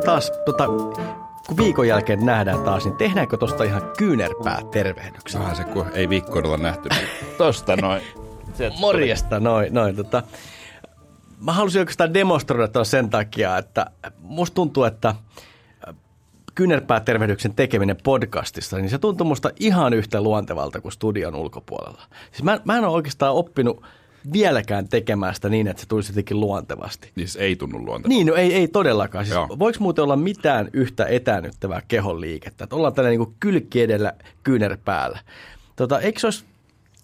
tehdäänkö taas, tota, kun viikon jälkeen nähdään taas, niin tehdäänkö tosta ihan kyynärpää tervehdyksen? Vähän se, kun ei viikkoon olla nähty. Niin tosta noin. Morjesta, noin, noin. Tota, mä halusin oikeastaan demonstroida tuon sen takia, että musta tuntuu, että kyynärpäätervehdyksen tekeminen podcastista, niin se tuntuu musta ihan yhtä luontevalta kuin studion ulkopuolella. Siis mä, mä en ole oikeastaan oppinut vieläkään tekemään sitä niin, että se tulisi jotenkin luontevasti. Niin se ei tunnu luontevalta. Niin, no ei, ei todellakaan. Siis voiko muuten olla mitään yhtä etänyttävää kehon liikettä? Että ollaan tällä niin kylki edellä, kyynärpäällä. Tota, eikö se olisi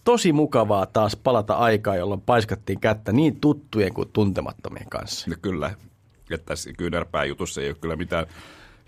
tosi mukavaa taas palata aikaa, jolloin paiskattiin kättä niin tuttujen kuin tuntemattomien kanssa? No kyllä, että tässä kyynärpää jutussa ei ole kyllä mitään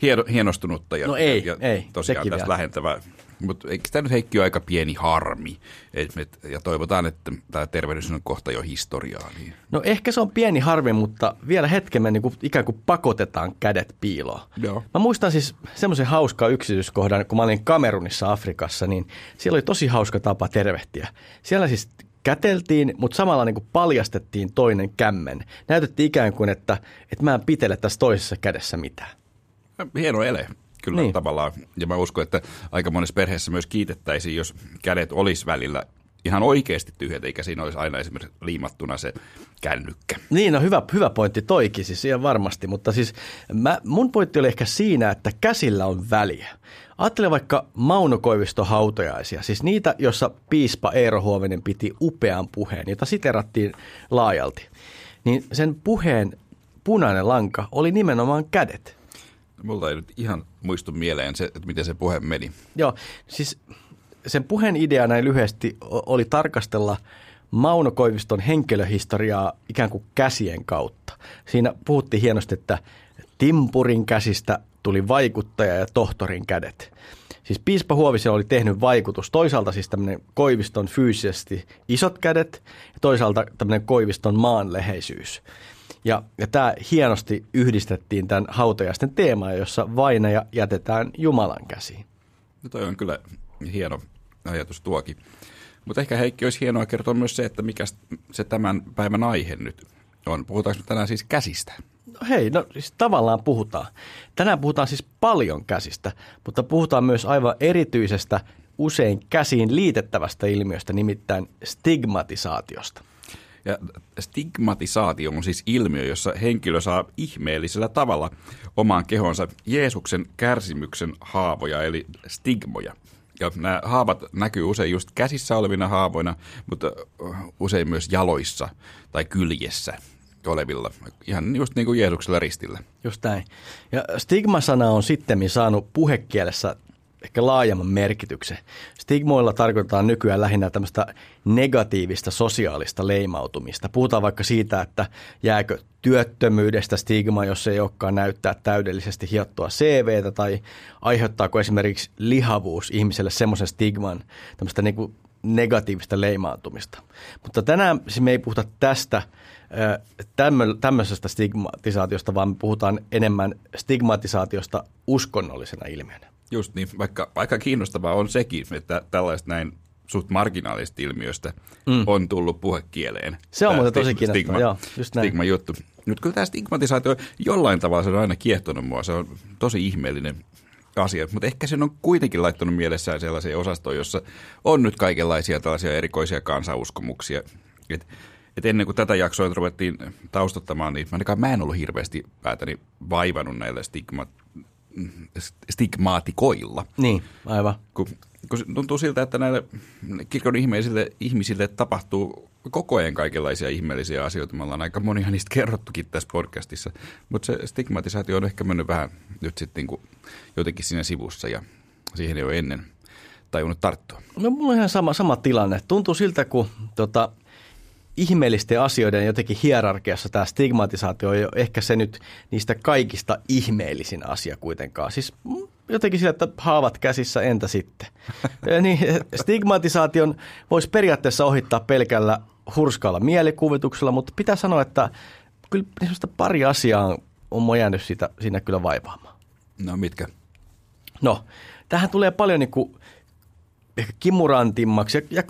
hieno, hienostunutta ja, no ei, ja ei, tosiaan tässä lähentävää. Mutta eikö tämä nyt Heikki ole aika pieni harmi? Et me, ja toivotaan, että tämä tervehdys on kohta jo historiaa. Niin. No ehkä se on pieni harmi, mutta vielä hetken me niin kuin, ikään kuin pakotetaan kädet piiloon. Joo. Mä muistan siis semmoisen hauskaa yksityiskohdan, kun mä olin Kamerunissa Afrikassa, niin siellä oli tosi hauska tapa tervehtiä. Siellä siis käteltiin, mutta samalla niin kuin paljastettiin toinen kämmen. Näytettiin ikään kuin, että, että mä en pitele tässä toisessa kädessä mitään. Hieno ele kyllä niin. tavallaan. Ja mä uskon, että aika monessa perheessä myös kiitettäisiin, jos kädet olisi välillä ihan oikeasti tyhjät, eikä siinä olisi aina esimerkiksi liimattuna se kännykkä. Niin, no hyvä, hyvä pointti toikin siis ihan varmasti, mutta siis mä, mun pointti oli ehkä siinä, että käsillä on väliä. Ajattele vaikka Mauno Koivisto hautajaisia, siis niitä, jossa piispa Eero Huovinen piti upean puheen, jota siterattiin laajalti. Niin sen puheen punainen lanka oli nimenomaan kädet. Multa ei nyt ihan muistu mieleen se, että miten se puhe meni. Joo, siis sen puheen idea näin lyhyesti oli tarkastella Mauno Koiviston henkilöhistoriaa ikään kuin käsien kautta. Siinä puhuttiin hienosti, että timpurin käsistä tuli vaikuttaja ja tohtorin kädet. Siis piispa Huovisen oli tehnyt vaikutus. Toisaalta siis tämmöinen Koiviston fyysisesti isot kädet ja toisaalta tämmöinen Koiviston maanleheisyys. Ja, ja tämä hienosti yhdistettiin tämän hautajaisten teemaan, jossa vainaja jätetään Jumalan käsiin. No toi on kyllä hieno ajatus tuokin. Mutta ehkä Heikki olisi hienoa kertoa myös se, että mikä se tämän päivän aihe nyt on. Puhutaanko me tänään siis käsistä? No hei, no siis tavallaan puhutaan. Tänään puhutaan siis paljon käsistä, mutta puhutaan myös aivan erityisestä usein käsiin liitettävästä ilmiöstä, nimittäin stigmatisaatiosta. Ja stigmatisaatio on siis ilmiö, jossa henkilö saa ihmeellisellä tavalla omaan kehonsa Jeesuksen kärsimyksen haavoja, eli stigmoja. Ja nämä haavat näkyy usein just käsissä olevina haavoina, mutta usein myös jaloissa tai kyljessä olevilla. Ihan just niin kuin Jeesuksella ristillä. Just näin. Ja stigma-sana on sitten saanut puhekielessä ehkä laajemman merkityksen. Stigmoilla tarkoitetaan nykyään lähinnä tämmöistä negatiivista sosiaalista leimautumista. Puhutaan vaikka siitä, että jääkö työttömyydestä stigma, jos ei olekaan näyttää täydellisesti hiottua CVtä, tai aiheuttaako esimerkiksi lihavuus ihmiselle semmoisen stigman, tämmöistä niin kuin negatiivista leimautumista. Mutta tänään siis me ei puhuta tästä tämmöisestä stigmatisaatiosta, vaan me puhutaan enemmän stigmatisaatiosta uskonnollisena ilmiönä. Just niin, vaikka aika kiinnostavaa on sekin, että tällaista näin suht marginaalista ilmiöstä mm. on tullut puhekieleen. Se on muuten tosi kiinnostavaa, joo, just näin. Stigma juttu. Nyt kyllä tämä stigmatisaatio jollain tavalla se on aina kiehtonut mua, se on tosi ihmeellinen asia, mutta ehkä sen on kuitenkin laittanut mielessään sellaisia osastoja, jossa on nyt kaikenlaisia tällaisia erikoisia kansauskomuksia. Et, et ennen kuin tätä jaksoa ruvettiin taustattamaan, niin ainakaan mä en ollut hirveästi päätäni vaivannut näillä stigmat, stigmaatikoilla. Niin, aivan. Kun, kun tuntuu siltä, että näille kirkon ihmisille, ihmisille tapahtuu koko ajan kaikenlaisia ihmeellisiä asioita. Me ollaan aika monia niistä kerrottukin tässä podcastissa, mutta se stigmatisaatio on ehkä mennyt vähän nyt sitten niin jotenkin siinä sivussa ja siihen ei ole ennen tajunnut tarttua. No mulla on ihan sama, sama tilanne. Tuntuu siltä, kun tota, ihmeellisten asioiden jotenkin hierarkiassa tämä stigmatisaatio on ehkä se nyt niistä kaikista ihmeellisin asia kuitenkaan. Siis mm, jotenkin sillä, että haavat käsissä, entä sitten? niin, stigmatisaation voisi periaatteessa ohittaa pelkällä hurskaalla mielikuvituksella, mutta pitää sanoa, että kyllä pari asiaa on mua jäänyt siitä, siinä kyllä vaivaamaan. No mitkä? No, tähän tulee paljon niin kuin ehkä kimurantimmaksi ja, ja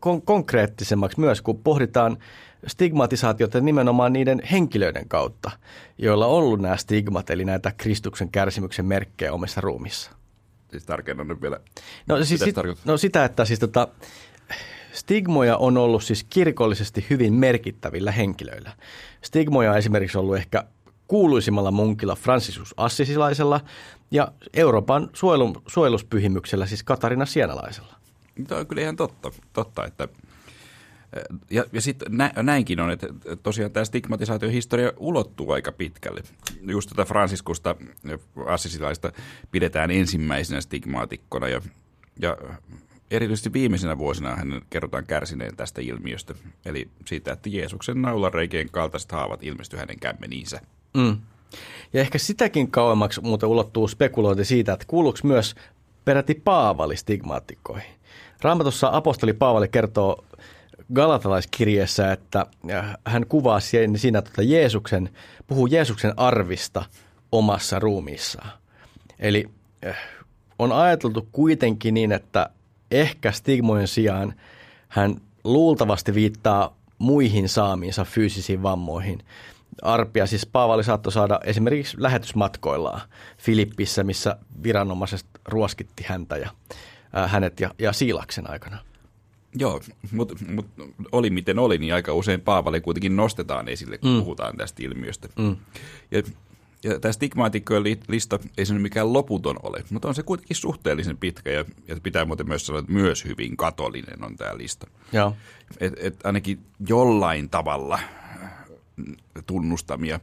kon, konkreettisemmaksi myös, kun pohditaan stigmatisaatiota nimenomaan niiden henkilöiden kautta, joilla on ollut nämä stigmat, eli näitä Kristuksen kärsimyksen merkkejä omissa ruumissa. Siis tarkennan nyt vielä. No, siis sit, no sitä, että siis tota, stigmoja on ollut siis kirkollisesti hyvin merkittävillä henkilöillä. Stigmoja on esimerkiksi ollut ehkä kuuluisimmalla munkilla Franciscus Assisilaisella ja Euroopan suojelun, suojeluspyhimyksellä, siis Katarina Sienalaisella. Tämä on kyllä ihan totta, totta että ja, ja sitten nä, näinkin on, että tosiaan tämä stigmatisaation historia ulottuu aika pitkälle. Just tätä Franciskusta Assisilaista pidetään ensimmäisenä stigmaatikkona ja, ja erityisesti viimeisenä vuosina hän kerrotaan kärsineen tästä ilmiöstä. Eli siitä, että Jeesuksen naulareikien kaltaiset haavat ilmestyi hänen kämmeniinsä. Mm. Ja ehkä sitäkin kauemmaksi muuten ulottuu spekulointi siitä, että kuuluuko myös peräti Paavali stigmaatikkoihin. Raamatussa apostoli Paavali kertoo Galatalaiskirjeessä, että hän kuvaa siinä että Jeesuksen, puhuu Jeesuksen arvista omassa ruumiissaan. Eli eh, on ajateltu kuitenkin niin, että ehkä stigmojen sijaan hän luultavasti viittaa muihin saamiinsa fyysisiin vammoihin. Arpia siis Paavali saattoi saada esimerkiksi lähetysmatkoillaan Filippissä, missä viranomaiset ruoskitti häntä ja äh, hänet ja, ja Siilaksen aikana. Joo, mutta mut oli miten oli, niin aika usein Paavali kuitenkin nostetaan esille, kun mm. puhutaan tästä ilmiöstä. Mm. Ja, ja tämä stigmaatikkojen lista ei se mikään loputon ole, mutta on se kuitenkin suhteellisen pitkä ja, ja pitää muuten myös sanoa, että myös hyvin katolinen on tämä lista. Joo. Et, et ainakin jollain tavalla tunnustamia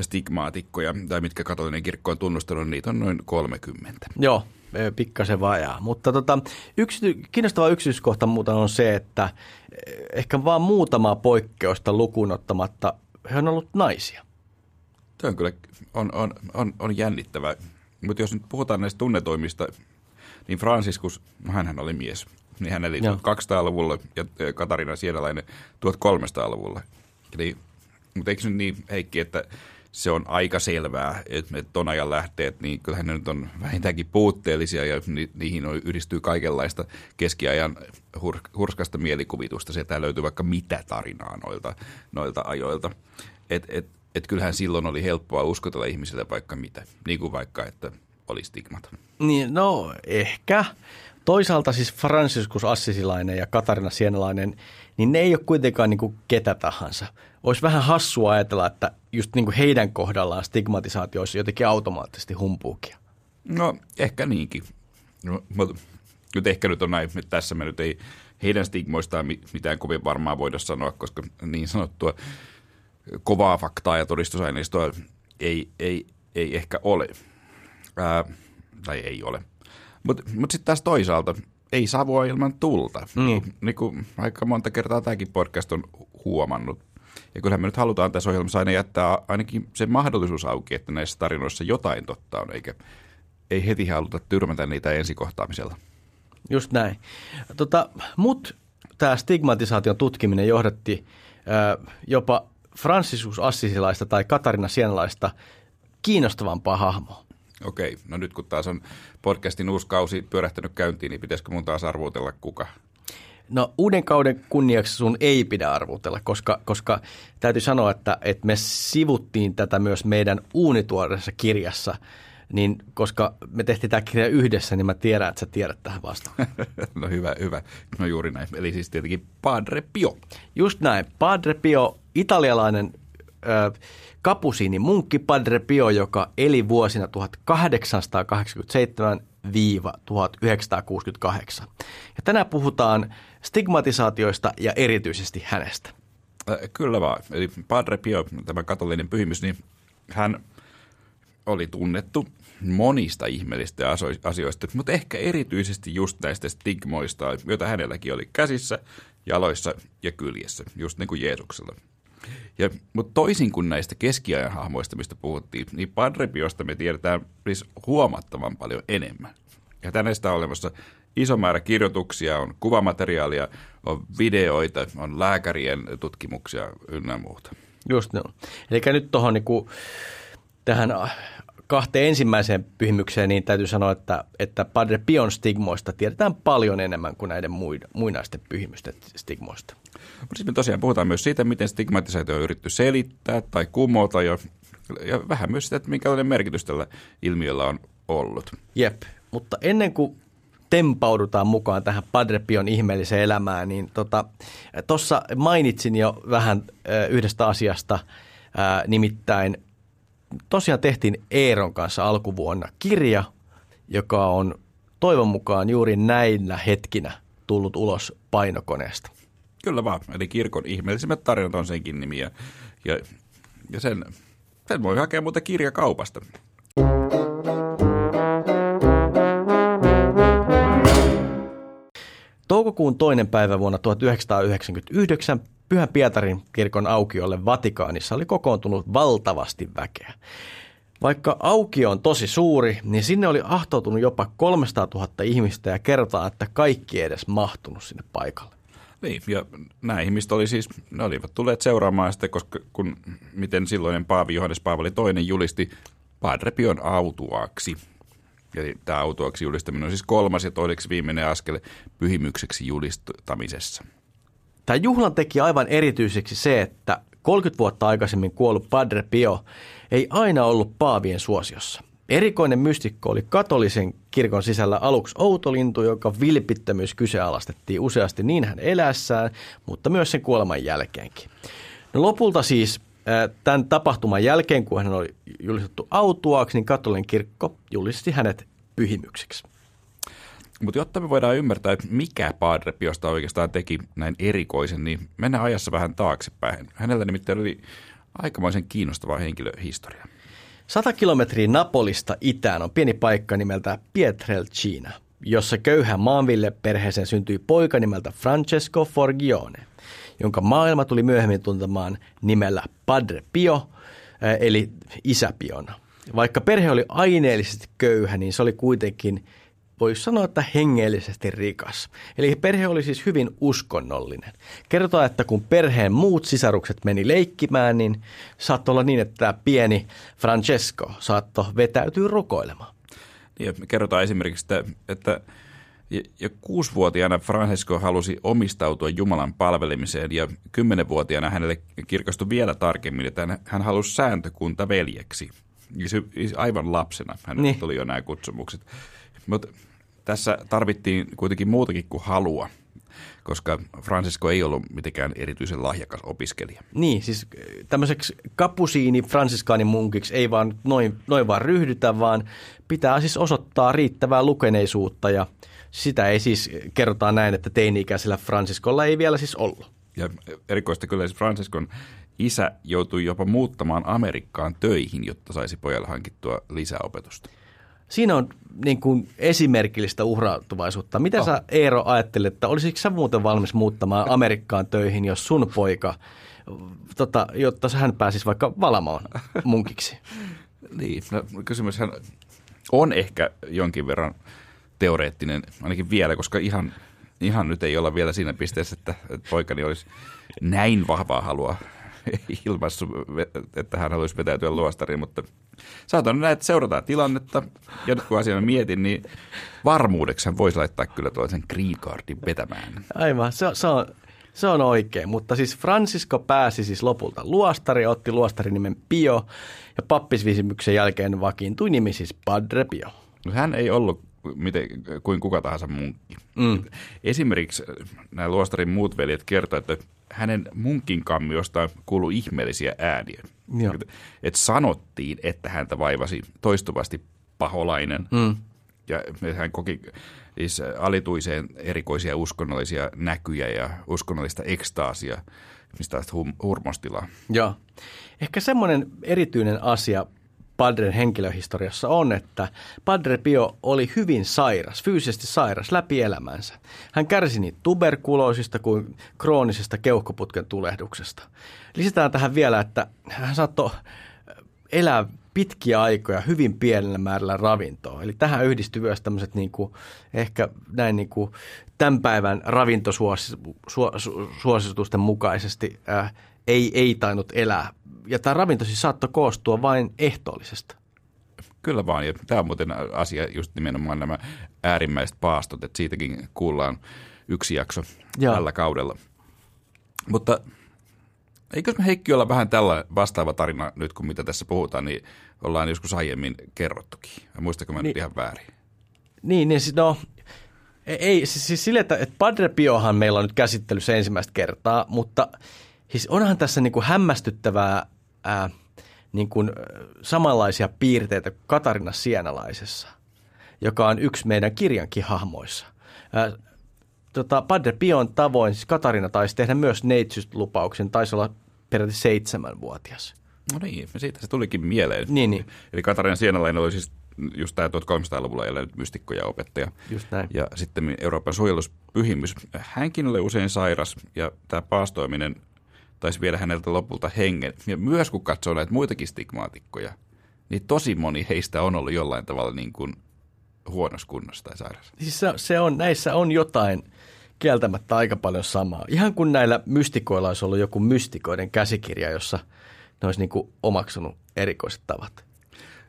stigmaatikkoja, tai mitkä katolinen kirkko on tunnustanut, niitä on noin 30. Joo, pikkasen vajaa. Mutta tota, yksity, kiinnostava yksityiskohta muuta on se, että ehkä vaan muutama poikkeusta lukuun ottamatta he on ollut naisia. Tämä on kyllä on, on, on, on jännittävää. Mutta jos nyt puhutaan näistä tunnetoimista, niin Franciscus, no hänhän oli mies, niin hän eli 200-luvulla ja Katarina Sienalainen 1300-luvulla. Eli, mutta eikö nyt niin, Heikki, että se on aika selvää, että ne ton ajan lähteet, niin kyllähän ne nyt on vähintäänkin puutteellisia ja ni, niihin on, yhdistyy kaikenlaista keskiajan hur, hurskasta mielikuvitusta. Sieltä löytyy vaikka mitä tarinaa noilta, noilta ajoilta. Et, et, et kyllähän silloin oli helppoa uskotella ihmisille vaikka mitä, niin kuin vaikka, että oli stigmat. Niin, no ehkä. Toisaalta siis Franciscus Assisilainen ja Katarina Sienalainen, niin ne ei ole kuitenkaan niin kuin ketä tahansa. Olisi vähän hassua ajatella, että just niin kuin heidän kohdallaan stigmatisaatio olisi jotenkin automaattisesti humpuukia. No ehkä niinkin. No, mutta ehkä nyt on näin, että tässä me nyt ei heidän stigmoistaan mitään kovin varmaa voida sanoa, koska niin sanottua kovaa faktaa ja todistusaineistoa ei, ei, ei ehkä ole. Ää, tai ei ole. Mutta mut sitten taas toisaalta, ei savua ilman tulta. Niin. niin kuin aika monta kertaa tämäkin podcast on huomannut. Ja kyllähän me nyt halutaan tässä ohjelmassa aina jättää ainakin se mahdollisuus auki, että näissä tarinoissa jotain totta on, eikä ei heti haluta tyrmätä niitä ensikohtaamisella. Just näin. Tota, mut tämä stigmatisaation tutkiminen johdatti äh, jopa Franciscus Assisilaista tai Katarina Sienalaista kiinnostavampaa hahmoa. Okei, no nyt kun taas on podcastin uusi kausi pyörähtänyt käyntiin, niin pitäisikö mun taas arvuutella kuka? No uuden kauden kunniaksi sun ei pidä arvutella, koska, koska täytyy sanoa, että, että me sivuttiin tätä myös meidän uunituoreessa kirjassa, niin koska me tehtiin tämä kirja yhdessä, niin mä tiedän, että sä tiedät tähän vastaan. no hyvä, hyvä. No juuri näin. Eli siis tietenkin Padre Pio. Just näin. Padre Pio, italialainen kapusiini munkki Padre Pio, joka eli vuosina 1887 1968. Ja tänään puhutaan stigmatisaatioista ja erityisesti hänestä. Kyllä vaan. Eli Padre Pio, tämä katolinen pyhimys, niin hän oli tunnettu monista ihmeellistä asioista, mutta ehkä erityisesti just näistä stigmoista, joita hänelläkin oli käsissä, jaloissa ja kyljessä, just niin kuin Jeesuksella. Ja, mutta toisin kuin näistä keskiajan hahmoista, mistä puhuttiin, niin Padre Piosta me tiedetään siis huomattavan paljon enemmän. Ja tästä on olemassa iso määrä kirjoituksia, on kuvamateriaalia, on videoita, on lääkärien tutkimuksia ynnä muuta. Just no. Eli nyt tuohon niinku, tähän kahteen ensimmäiseen pyhimykseen, niin täytyy sanoa, että, että Padre Pion stigmoista tiedetään paljon enemmän kuin näiden muinaisten pyhimysten stigmoista. Mutta sitten me tosiaan puhutaan myös siitä, miten stigmatisaatio on yritetty selittää tai kumota ja, ja vähän myös sitä, että minkälainen merkitys tällä ilmiöllä on ollut. Jep, mutta ennen kuin tempaudutaan mukaan tähän Padre Pion ihmeelliseen elämään, niin tuossa tota, mainitsin jo vähän yhdestä asiasta, nimittäin tosiaan tehtiin Eeron kanssa alkuvuonna kirja, joka on toivon mukaan juuri näinä hetkinä tullut ulos painokoneesta. Kyllä vaan, eli kirkon ihmeellisimmät tarinat on senkin nimi ja, ja, ja sen, sen voi hakea muuten kirjakaupasta. Toukokuun toinen päivä vuonna 1999 Pyhän Pietarin kirkon aukiolle Vatikaanissa oli kokoontunut valtavasti väkeä. Vaikka aukio on tosi suuri, niin sinne oli ahtoutunut jopa 300 000 ihmistä ja kertaa, että kaikki ei edes mahtunut sinne paikalle. Niin, ja nämä ihmiset oli siis, ne olivat tulleet seuraamaan sitä, koska kun, miten silloinen Paavi Johannes Paavali II julisti Padre Pion autuaksi. Ja tämä autuaksi julistaminen on siis kolmas ja toiseksi viimeinen askel pyhimykseksi julistamisessa. Tämä juhlan teki aivan erityiseksi se, että 30 vuotta aikaisemmin kuollut Padre Pio ei aina ollut paavien suosiossa. Erikoinen mystikko oli katolisen kirkon sisällä aluksi outolintu, joka vilpittömyys kyseenalaistettiin useasti niin hän elässään, mutta myös sen kuoleman jälkeenkin. No lopulta siis tämän tapahtuman jälkeen, kun hän oli julistettu autuaaksi, niin katolinen kirkko julisti hänet pyhimyksiksi. Mutta jotta me voidaan ymmärtää, että mikä Padre Piosta oikeastaan teki näin erikoisen, niin mennään ajassa vähän taaksepäin. Hänellä nimittäin oli aikamoisen kiinnostava henkilöhistoria. Sata kilometriä Napolista itään on pieni paikka nimeltä Pietrelcina, jossa köyhän maanville perheeseen syntyi poika nimeltä Francesco Forgione, jonka maailma tuli myöhemmin tuntemaan nimellä Padre Pio, eli Isä Piona. Vaikka perhe oli aineellisesti köyhä, niin se oli kuitenkin – voisi sanoa, että hengellisesti rikas. Eli perhe oli siis hyvin uskonnollinen. Kerrotaan, että kun perheen muut sisarukset meni leikkimään, niin saattoi olla niin, että tämä pieni Francesco saattoi vetäytyä rukoilemaan. Niin, me kerrotaan esimerkiksi, että, että ja kuusivuotiaana Francesco halusi omistautua Jumalan palvelemiseen ja kymmenenvuotiaana hänelle kirkastui vielä tarkemmin, että hän halusi sääntökunta veljeksi. Aivan lapsena hän niin. tuli jo nämä kutsumukset. Mutta tässä tarvittiin kuitenkin muutakin kuin halua, koska Francisco ei ollut mitenkään erityisen lahjakas opiskelija. Niin, siis tämmöiseksi kapusiini fransiskaanin munkiksi ei vaan noin, noin vaan ryhdytä, vaan pitää siis osoittaa riittävää lukeneisuutta ja sitä ei siis kerrotaan näin, että teini-ikäisellä Fransiskolla ei vielä siis ollut. Ja erikoista kyllä siis Fransiskon isä joutui jopa muuttamaan Amerikkaan töihin, jotta saisi pojalle hankittua lisäopetusta. Siinä on niin kuin esimerkillistä uhrautuvaisuutta. Mitä oh. sä Eero ajattelet, että olisitko sä muuten valmis muuttamaan Amerikkaan töihin, jos sun poika, tota, jotta hän pääsisi vaikka valamaan munkiksi? niin, no, kysymyshän on ehkä jonkin verran teoreettinen, ainakin vielä, koska ihan, ihan nyt ei olla vielä siinä pisteessä, että, että poikani olisi näin vahvaa halua ilmaissut, että hän haluaisi vetäytyä luostariin, mutta saatan näin, että seurataan tilannetta. Ja nyt kun asiaa mietin, niin varmuudeksi hän voisi laittaa kyllä tuollaisen green cardin vetämään. Aivan, se, se, on, se on oikein. Mutta siis Francisco pääsi siis lopulta luostari, otti luostarin nimen Pio ja pappisvisimyksen jälkeen vakiintui nimi siis Padre Pio. No, hän ei ollut miten, kuin kuka tahansa munkki. Mm. Esimerkiksi nämä luostarin muut veljet kertoivat, että hänen munkin kammiosta kuuluu ihmeellisiä ääniä. Että et sanottiin, että häntä vaivasi toistuvasti paholainen. Mm. Ja hän koki siis alituiseen erikoisia uskonnollisia näkyjä ja uskonnollista ekstaasia, mistä hurmostilaa. Joo. Ehkä semmoinen erityinen asia Padren henkilöhistoriassa on, että Padre Pio oli hyvin sairas, fyysisesti sairas läpi elämänsä. Hän kärsi niin tuberkuloosista kuin kroonisesta keuhkoputken tulehduksesta. Lisätään tähän vielä, että hän saattoi elää pitkiä aikoja hyvin pienellä määrällä ravintoa. Eli tähän yhdistyy myös tämmöiset niin kuin, ehkä näin niin kuin tämän päivän ravintosuositusten mukaisesti äh, ei, ei tainnut elää ja tämä ravinto siis saattoi koostua vain ehtoollisesta. Kyllä vaan, ja tämä on muuten asia just nimenomaan nämä äärimmäiset paastot, että siitäkin kuullaan yksi jakso Joo. tällä kaudella. Mutta eikös me Heikki olla vähän tällä vastaava tarina nyt, kun mitä tässä puhutaan, niin ollaan joskus aiemmin kerrottukin. Muistako mä niin. nyt ihan väärin? Niin, niin siis no, ei, siis, siis sille, että, että Padre Piohan meillä on nyt käsittelyssä ensimmäistä kertaa, mutta siis onhan tässä niin kuin hämmästyttävää ää, niin kuin, samanlaisia piirteitä kuin Katarina Sienalaisessa, joka on yksi meidän kirjankin hahmoissa. Ää, tota, Padre Pion tavoin, siis Katarina taisi tehdä myös neitsyt-lupauksen, taisi olla peräti seitsemänvuotias. No niin, siitä se tulikin mieleen. Niin, niin. Eli Katarina Sienalainen oli siis just tämä 1300-luvulla elänyt mystikko ja opettaja. Just näin. Ja sitten Euroopan suojeluspyhimys. Hänkin oli usein sairas ja tämä paastoiminen taisi viedä häneltä lopulta hengen. Ja myös kun katsoo näitä muitakin stigmaatikkoja, niin tosi moni heistä on ollut jollain tavalla niin kuin huonossa kunnossa tai sairas. Siis se, se on, näissä on jotain kieltämättä aika paljon samaa. Ihan kun näillä mystikoilla olisi ollut joku mystikoiden käsikirja, jossa ne olisi niin kuin omaksunut erikoiset tavat.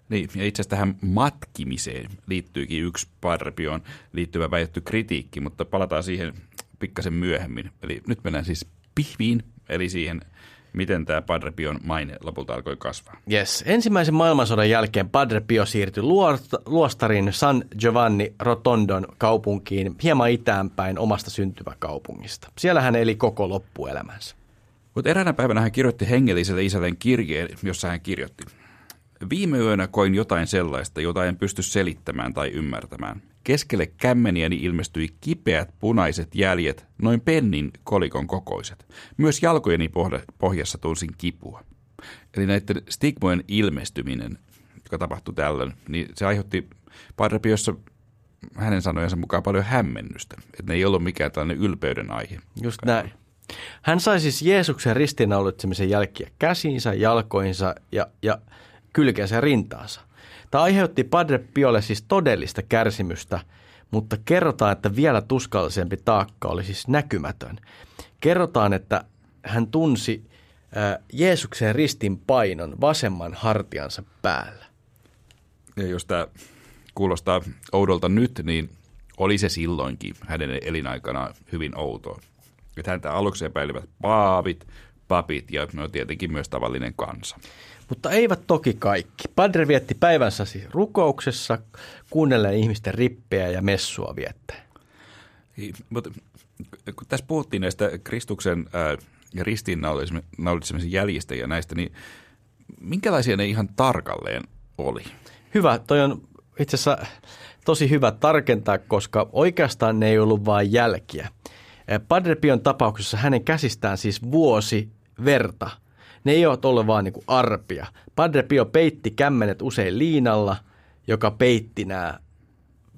Niin, ja itse asiassa tähän matkimiseen liittyykin yksi Padrepioon liittyvä väitetty kritiikki, mutta palataan siihen pikkasen myöhemmin. Eli nyt mennään siis pihviin, eli siihen, miten tämä Padre Pion maine lopulta alkoi kasvaa. Yes. Ensimmäisen maailmansodan jälkeen Padre Pio siirtyi luostarin San Giovanni Rotondon kaupunkiin hieman itäänpäin omasta syntymäkaupungista. Siellä hän eli koko loppuelämänsä. Mutta eräänä päivänä hän kirjoitti hengelliselle isälleen kirjeen, jossa hän kirjoitti – Viime yönä koin jotain sellaista, jota en pysty selittämään tai ymmärtämään. Keskelle kämmeniäni ilmestyi kipeät punaiset jäljet, noin pennin kolikon kokoiset. Myös jalkojeni pohjassa tunsin kipua. Eli näiden stigmojen ilmestyminen, joka tapahtui tällöin, niin se aiheutti Padrepiossa hänen sanojensa mukaan paljon hämmennystä. Että ne ei ollut mikään tällainen ylpeyden aihe. Just näin. Hän sai siis Jeesuksen ristiinnaulitsemisen jälkiä käsiinsä, jalkoinsa ja, ja kylkeensä rintaansa. Tämä aiheutti Padre Piolle siis todellista kärsimystä, mutta kerrotaan, että vielä tuskallisempi taakka oli siis näkymätön. Kerrotaan, että hän tunsi Jeesuksen ristin painon vasemman hartiansa päällä. Ja jos tämä kuulostaa oudolta nyt, niin oli se silloinkin hänen elinaikanaan hyvin outoa. Että häntä aluksi epäilivät paavit, papit ja no tietenkin myös tavallinen kansa. Mutta eivät toki kaikki. Padre vietti päivänsä siis rukouksessa, kuunnellen ihmisten rippeä ja messua viettää. Mutta kun tässä puhuttiin näistä Kristuksen ja ristiinnaulitsemisen jäljistä ja näistä, niin minkälaisia ne ihan tarkalleen oli? Hyvä, toi on itse asiassa tosi hyvä tarkentaa, koska oikeastaan ne ei ollut vain jälkiä. Padre Pion tapauksessa hänen käsistään siis vuosi verta – ne ei ole vaan niin kuin arpia. Padre Pio peitti kämmenet usein liinalla, joka peitti nämä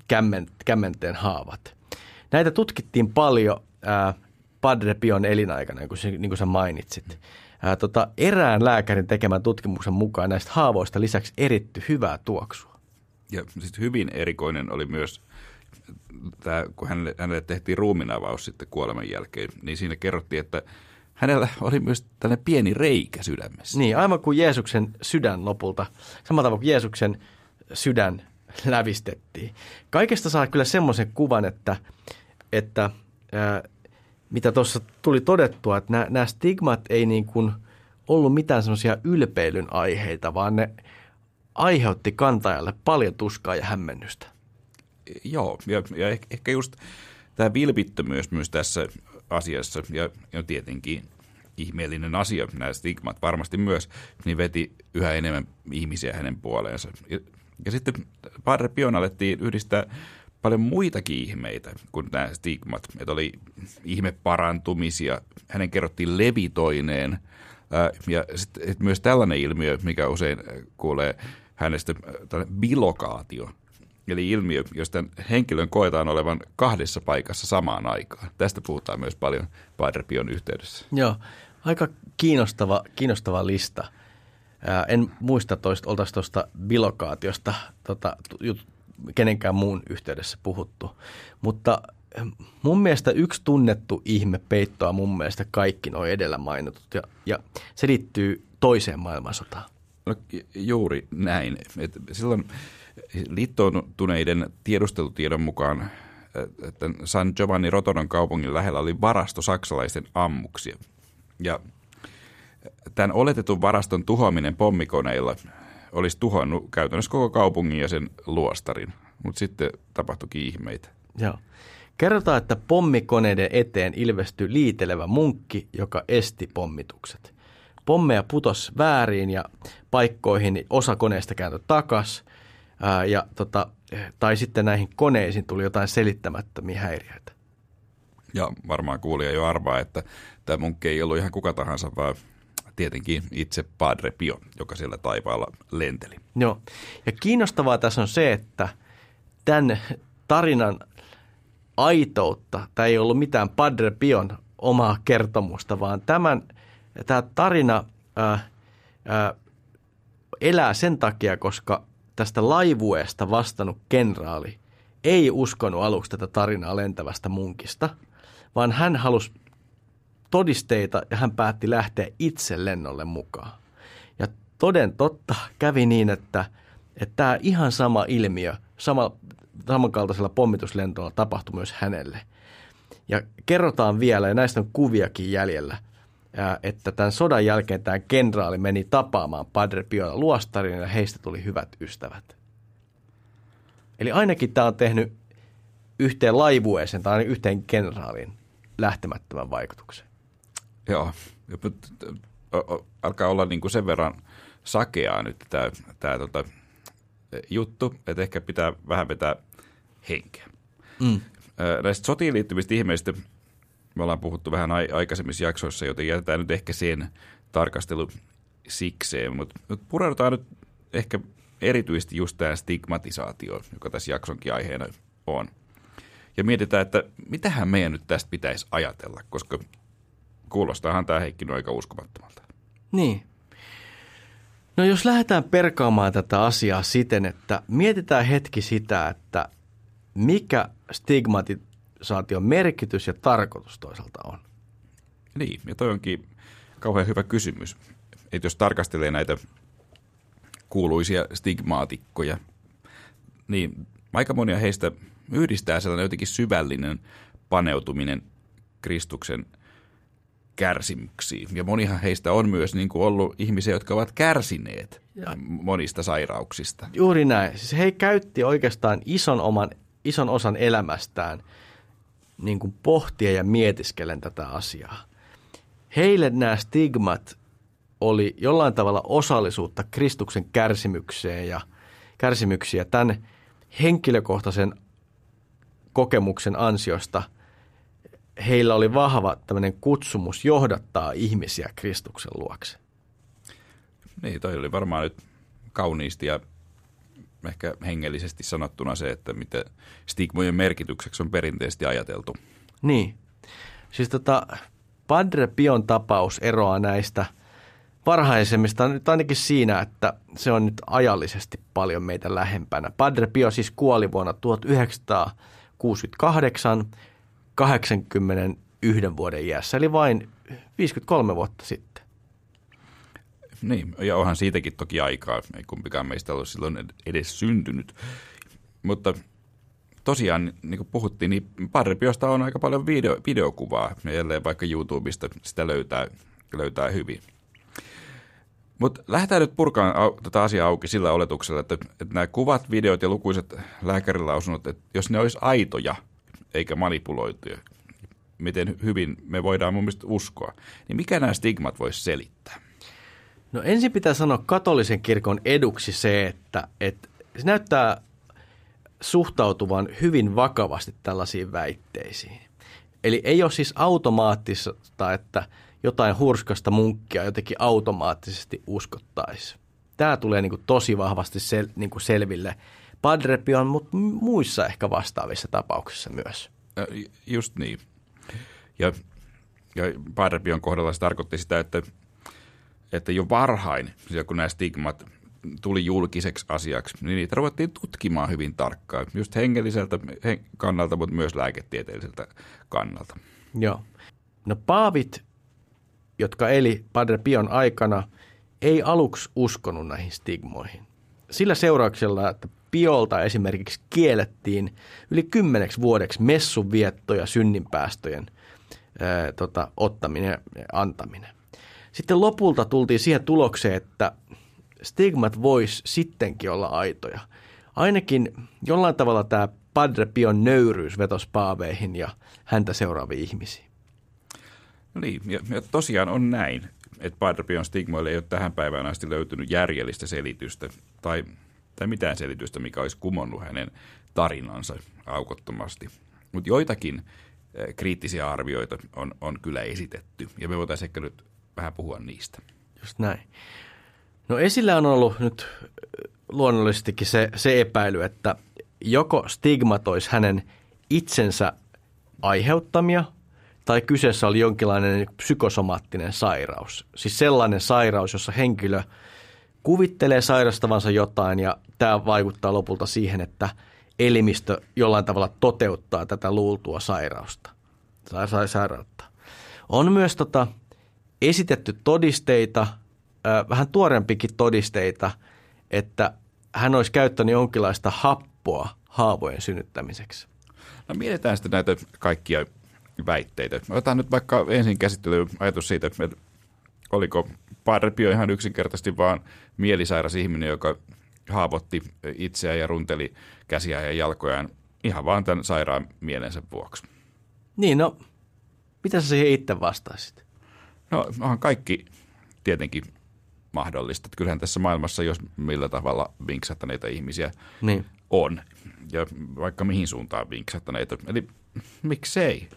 kämmen, kämmenteen haavat. Näitä tutkittiin paljon ää, Padre Pion elinaikana, niin kuin, niin kuin sä mainitsit. Ää, tota, erään lääkärin tekemän tutkimuksen mukaan näistä haavoista lisäksi eritty hyvää tuoksua. Ja sitten hyvin erikoinen oli myös tämä, kun hänelle, hänelle tehtiin ruuminavaus sitten kuoleman jälkeen, niin siinä kerrottiin, että hänellä oli myös tällainen pieni reikä sydämessä. Niin, aivan kuin Jeesuksen sydän lopulta, samalla tavalla kuin Jeesuksen sydän lävistettiin. Kaikesta saa kyllä semmoisen kuvan, että, että ää, mitä tuossa tuli todettua, että nämä, nämä stigmat ei niin kuin ollut mitään semmoisia ylpeilyn aiheita, vaan ne aiheutti kantajalle paljon tuskaa ja hämmennystä. Joo, ja, ja ehkä just tämä vilpittömyys myös tässä asiassa ja, ja tietenkin ihmeellinen asia, nämä stigmat varmasti myös, niin veti yhä enemmän ihmisiä hänen puoleensa. Ja, ja sitten Padre Pion alettiin yhdistää paljon muitakin ihmeitä kuin nämä stigmat. Että oli ihmeparantumisia, hänen kerrottiin levitoineen ja sitten myös tällainen ilmiö, mikä usein kuulee hänestä, tällainen bilokaatio – eli ilmiö, josta henkilön koetaan olevan kahdessa paikassa samaan aikaan. Tästä puhutaan myös paljon Padre Pion yhteydessä. Joo, aika kiinnostava, kiinnostava lista. Ää, en muista, toista, oltaisiin tuosta bilokaatiosta tota, jut, kenenkään muun yhteydessä puhuttu. Mutta mun mielestä yksi tunnettu ihme peittoa mun mielestä kaikki nuo edellä mainitut ja, ja se liittyy toiseen maailmansotaan. No, juuri näin. Et silloin liittoutuneiden tiedustelutiedon mukaan että San Giovanni Rotonon kaupungin lähellä oli varasto saksalaisten ammuksia. Ja tämän oletetun varaston tuhoaminen pommikoneilla olisi tuhonnut käytännössä koko kaupungin ja sen luostarin, mutta sitten tapahtuikin ihmeitä. Joo. Kerrotaan, että pommikoneiden eteen ilmestyi liitelevä munkki, joka esti pommitukset. Pommeja putos väärin ja paikkoihin osa koneesta kääntyi takas, ää, ja tota, tai sitten näihin koneisiin tuli jotain selittämättömiä häiriöitä. Ja varmaan kuulija jo arvaa, että tämä munkki ei ollut ihan kuka tahansa, vaan tietenkin itse Padre Pio, joka siellä taivaalla lenteli. Joo, ja kiinnostavaa tässä on se, että tämän tarinan aitoutta, tämä ei ollut mitään Padre Pion omaa kertomusta, vaan tämän, tämä tarina ää, ää, elää sen takia, koska tästä laivueesta vastannut kenraali ei uskonut aluksi tätä tarinaa lentävästä munkista, vaan hän halusi todisteita ja hän päätti lähteä itse lennolle mukaan. Ja toden totta kävi niin, että, että tämä ihan sama ilmiö sama, samankaltaisella pommituslentolla tapahtui myös hänelle. Ja kerrotaan vielä, ja näistä on kuviakin jäljellä, että tämän sodan jälkeen tämä kenraali meni tapaamaan Padre Piola luostarin ja heistä tuli hyvät ystävät. Eli ainakin tämä on tehnyt yhteen laivueeseen tai yhteen kenraalin lähtemättömän vaikutuksen. Joo, alkaa olla niin kuin sen verran sakeaa nyt tämä, tämä tota, juttu, että ehkä pitää vähän vetää henkeä. Mm. Näistä sotiin liittyvistä ihmeistä me ollaan puhuttu vähän aikaisemmissa jaksoissa, joten jätetään nyt ehkä sen tarkastelu sikseen, mutta pureudutaan nyt ehkä erityisesti just tämä stigmatisaatio, joka tässä jaksonkin aiheena on. Ja mietitään, että mitähän meidän nyt tästä pitäisi ajatella, koska kuulostaahan tämä Heikki aika uskomattomalta. Niin. No jos lähdetään perkaamaan tätä asiaa siten, että mietitään hetki sitä, että mikä stigmatisaation merkitys ja tarkoitus toisaalta on. Niin, ja toi onkin kauhean hyvä kysymys. Että jos tarkastelee näitä kuuluisia stigmaatikkoja, niin aika monia heistä yhdistää sellainen jotenkin syvällinen paneutuminen Kristuksen kärsimyksiin. Ja monihan heistä on myös niin kuin ollut ihmisiä, jotka ovat kärsineet ja. monista sairauksista. Juuri näin. Siis he käytti oikeastaan ison, oman, ison osan elämästään niin kuin pohtia ja mietiskellen tätä asiaa. Heille nämä stigmat oli jollain tavalla osallisuutta Kristuksen kärsimykseen ja kärsimyksiä tämän henkilökohtaisen kokemuksen ansiosta heillä oli vahva tämmöinen kutsumus johdattaa ihmisiä Kristuksen luokse. Niin, toi oli varmaan nyt kauniisti ja ehkä hengellisesti sanottuna se, että miten stigmojen merkitykseksi on perinteisesti ajateltu. Niin. Siis tota, Padre Pion tapaus eroaa näistä – varhaisemmista nyt ainakin siinä, että se on nyt ajallisesti paljon meitä lähempänä. Padre Pio siis kuoli vuonna 1968 81 vuoden iässä, eli vain 53 vuotta sitten. Niin, ja onhan siitäkin toki aikaa, ei kumpikaan meistä ollut silloin edes syntynyt. Mutta tosiaan, niin kuin puhuttiin, niin Padre Piosta on aika paljon video, videokuvaa, ja jälleen vaikka YouTubesta sitä löytää, löytää hyvin. Mutta lähdetään nyt purkaan au, tätä asiaa auki sillä oletuksella, että, että nämä kuvat, videot ja lukuiset lääkärilausunnot, että jos ne olisi aitoja eikä manipuloituja, miten hyvin me voidaan mun mielestä uskoa, niin mikä nämä stigmat voisi selittää? No ensin pitää sanoa katolisen kirkon eduksi se, että, että se näyttää suhtautuvan hyvin vakavasti tällaisiin väitteisiin. Eli ei ole siis automaattista, että – jotain hurskasta munkkia jotenkin automaattisesti uskottaisiin. Tämä tulee niin kuin tosi vahvasti sel, niin kuin selville Padre Pion, mutta muissa ehkä vastaavissa tapauksissa myös. Just niin. Ja, ja Padre Pion kohdalla se tarkoitti sitä, että, että jo varhain, kun nämä stigmat tuli julkiseksi asiaksi, niin niitä ruvettiin tutkimaan hyvin tarkkaan, just hengelliseltä kannalta, mutta myös lääketieteelliseltä kannalta. Joo. No paavit jotka eli Padre Pion aikana ei aluksi uskonut näihin stigmoihin. Sillä seurauksella, että Piolta esimerkiksi kiellettiin yli kymmeneksi vuodeksi messuvietto ja synninpäästöjen ää, tota, ottaminen ja antaminen. Sitten lopulta tultiin siihen tulokseen, että stigmat vois sittenkin olla aitoja. Ainakin jollain tavalla tämä Padre Pion nöyryys vetosi paaveihin ja häntä seuraaviin ihmisiin. No niin, ja, ja tosiaan on näin, että Padre Pion stigmoille ei ole tähän päivään asti löytynyt järjellistä selitystä tai, tai mitään selitystä, mikä olisi kumonnut hänen tarinansa aukottomasti. Mutta joitakin eh, kriittisiä arvioita on, on kyllä esitetty, ja me voitaisiin ehkä nyt vähän puhua niistä. Just näin. No esillä on ollut nyt luonnollisestikin se, se epäily, että joko stigmatoisi hänen itsensä aiheuttamia tai kyseessä oli jonkinlainen psykosomaattinen sairaus. Siis sellainen sairaus, jossa henkilö kuvittelee sairastavansa jotain ja tämä vaikuttaa lopulta siihen, että elimistö jollain tavalla toteuttaa tätä luultua sairausta, sairautta. On myös tota, esitetty todisteita, vähän tuorempikin todisteita, että hän olisi käyttänyt jonkinlaista happoa haavojen synnyttämiseksi. No mietitään sitten näitä kaikkia väitteitä. Otetaan nyt vaikka ensin käsittely ajatus siitä, että oliko Parpio ihan yksinkertaisesti vaan mielisairas ihminen, joka haavoitti itseään ja runteli käsiä ja jalkojaan ihan vaan tämän sairaan mielensä vuoksi. Niin, no, mitä sä siihen itse vastaisit? No, onhan kaikki tietenkin mahdollista. Kyllähän tässä maailmassa, jos millä tavalla vinksattaneita ihmisiä niin. on, ja vaikka mihin suuntaan vinksattaneita. Eli miksei?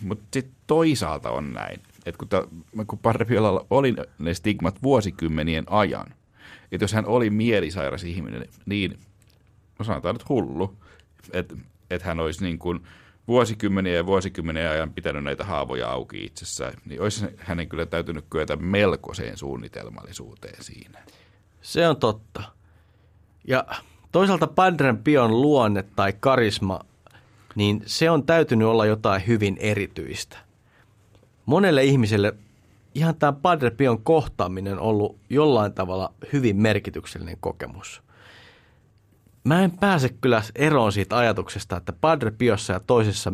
Mutta sitten toisaalta on näin, että kun, kun Parrepiolalla oli ne stigmat vuosikymmenien ajan, että jos hän oli mielisairas ihminen, niin no sanotaan nyt hullu, että, että hän olisi niin kuin vuosikymmeniä ja vuosikymmeniä ajan pitänyt näitä haavoja auki itsessään, niin olisi hänen kyllä täytynyt kyetä melkoiseen suunnitelmallisuuteen siinä. Se on totta. Ja toisaalta Padren Pion luonne tai karisma niin se on täytynyt olla jotain hyvin erityistä. Monelle ihmiselle ihan tämä Padre Pion kohtaaminen on ollut jollain tavalla hyvin merkityksellinen kokemus. Mä en pääse kyllä eroon siitä ajatuksesta, että Padre Piossa ja toisessa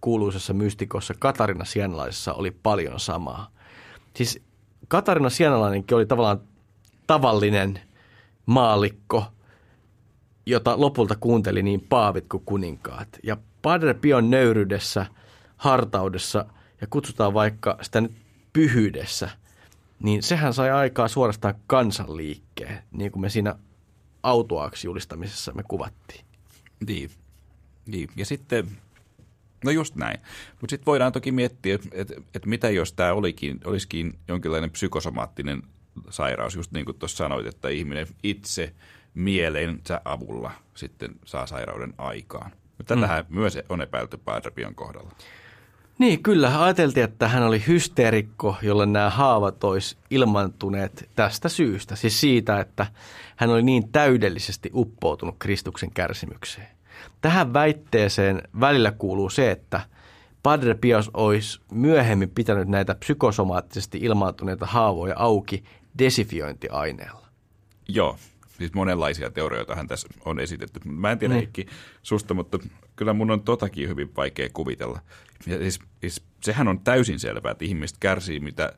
kuuluisessa mystikossa Katarina Sienalaisessa oli paljon samaa. Siis Katarina Sienalainenkin oli tavallaan tavallinen maalikko, jota lopulta kuunteli niin paavit kuin kuninkaat. Ja Padre Pion nöyryydessä, hartaudessa ja kutsutaan vaikka sitä nyt pyhyydessä, niin sehän sai aikaa suorastaan kansanliikkeen, niin kuin me siinä autoaksi julistamisessa me kuvattiin. Niin. niin. Ja sitten, no just näin. Mutta sitten voidaan toki miettiä, että et, et mitä jos tämä olikin, olisikin jonkinlainen psykosomaattinen sairaus, just niin kuin tuossa sanoit, että ihminen itse mielensä avulla sitten saa sairauden aikaan. Tätähän mm. myös on epäilty Padrapion kohdalla. Niin, kyllä. Ajateltiin, että hän oli hysteerikko, jolle nämä haavat olisi ilmantuneet tästä syystä. Siis siitä, että hän oli niin täydellisesti uppoutunut Kristuksen kärsimykseen. Tähän väitteeseen välillä kuuluu se, että Padre Pios olisi myöhemmin pitänyt näitä psykosomaattisesti ilmaantuneita haavoja auki desifiointiaineella. Joo, siis monenlaisia teorioita hän tässä on esitetty. Mä en tiedä niin. Heikki susta, mutta kyllä mun on totakin hyvin vaikea kuvitella. Ja siis, siis sehän on täysin selvää, että ihmiset kärsii mitä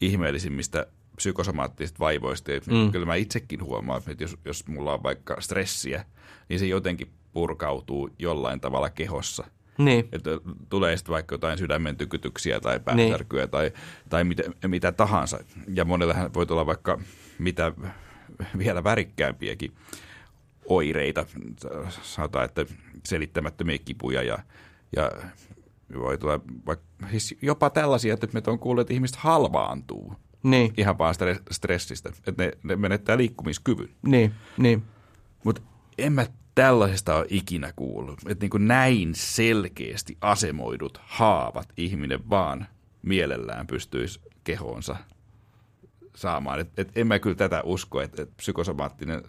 ihmeellisimmistä psykosomaattisista vaivoista. Mm. Kyllä mä itsekin huomaan, että jos, jos mulla on vaikka stressiä, niin se jotenkin purkautuu jollain tavalla kehossa. Niin. Että tulee sitten vaikka jotain sydämen tykytyksiä tai päänsärkyä niin. tai, tai mitä, mitä tahansa. Ja monellehan voi tulla vaikka mitä vielä värikkäämpiäkin oireita. Sanotaan, että selittämättömiä kipuja ja, ja voi tulla vaikka, siis jopa tällaisia, että me on kuullut, että ihmiset halvaantuu. Niin. Ihan vaan stressistä, että ne, ne menettää liikkumiskyvyn. Niin, niin. Mutta en mä tällaisesta ole ikinä kuullut, että niin näin selkeästi asemoidut haavat ihminen vaan mielellään pystyisi kehoonsa saamaan. Et, et en mä kyllä tätä usko, että et psykosomaattinen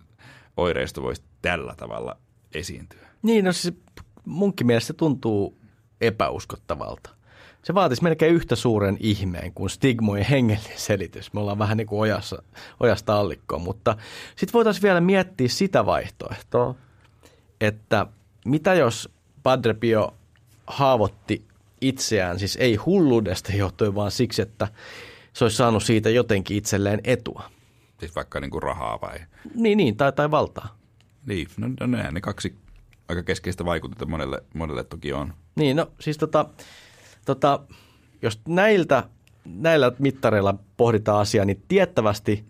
oireisto voisi tällä tavalla esiintyä. Niin, no siis munkin mielestä se tuntuu epäuskottavalta. se vaatisi melkein yhtä suuren ihmeen kuin stigmojen hengellinen selitys. Me ollaan vähän niin kuin ojassa, ojasta allikkoon, mutta sitten voitaisiin vielä miettiä sitä vaihtoehtoa, että mitä jos Padre Pio haavoitti itseään, siis ei hulluudesta johtuen, vaan siksi, että se olisi saanut siitä jotenkin itselleen etua. Siis vaikka niin kuin rahaa vai? Niin, niin tai, tai valtaa. Niin, no, no nehän ne kaksi aika keskeistä vaikutetta monelle, monelle toki on. Niin, no siis tota, tota, jos näiltä, näillä mittareilla pohditaan asiaa, niin tiettävästi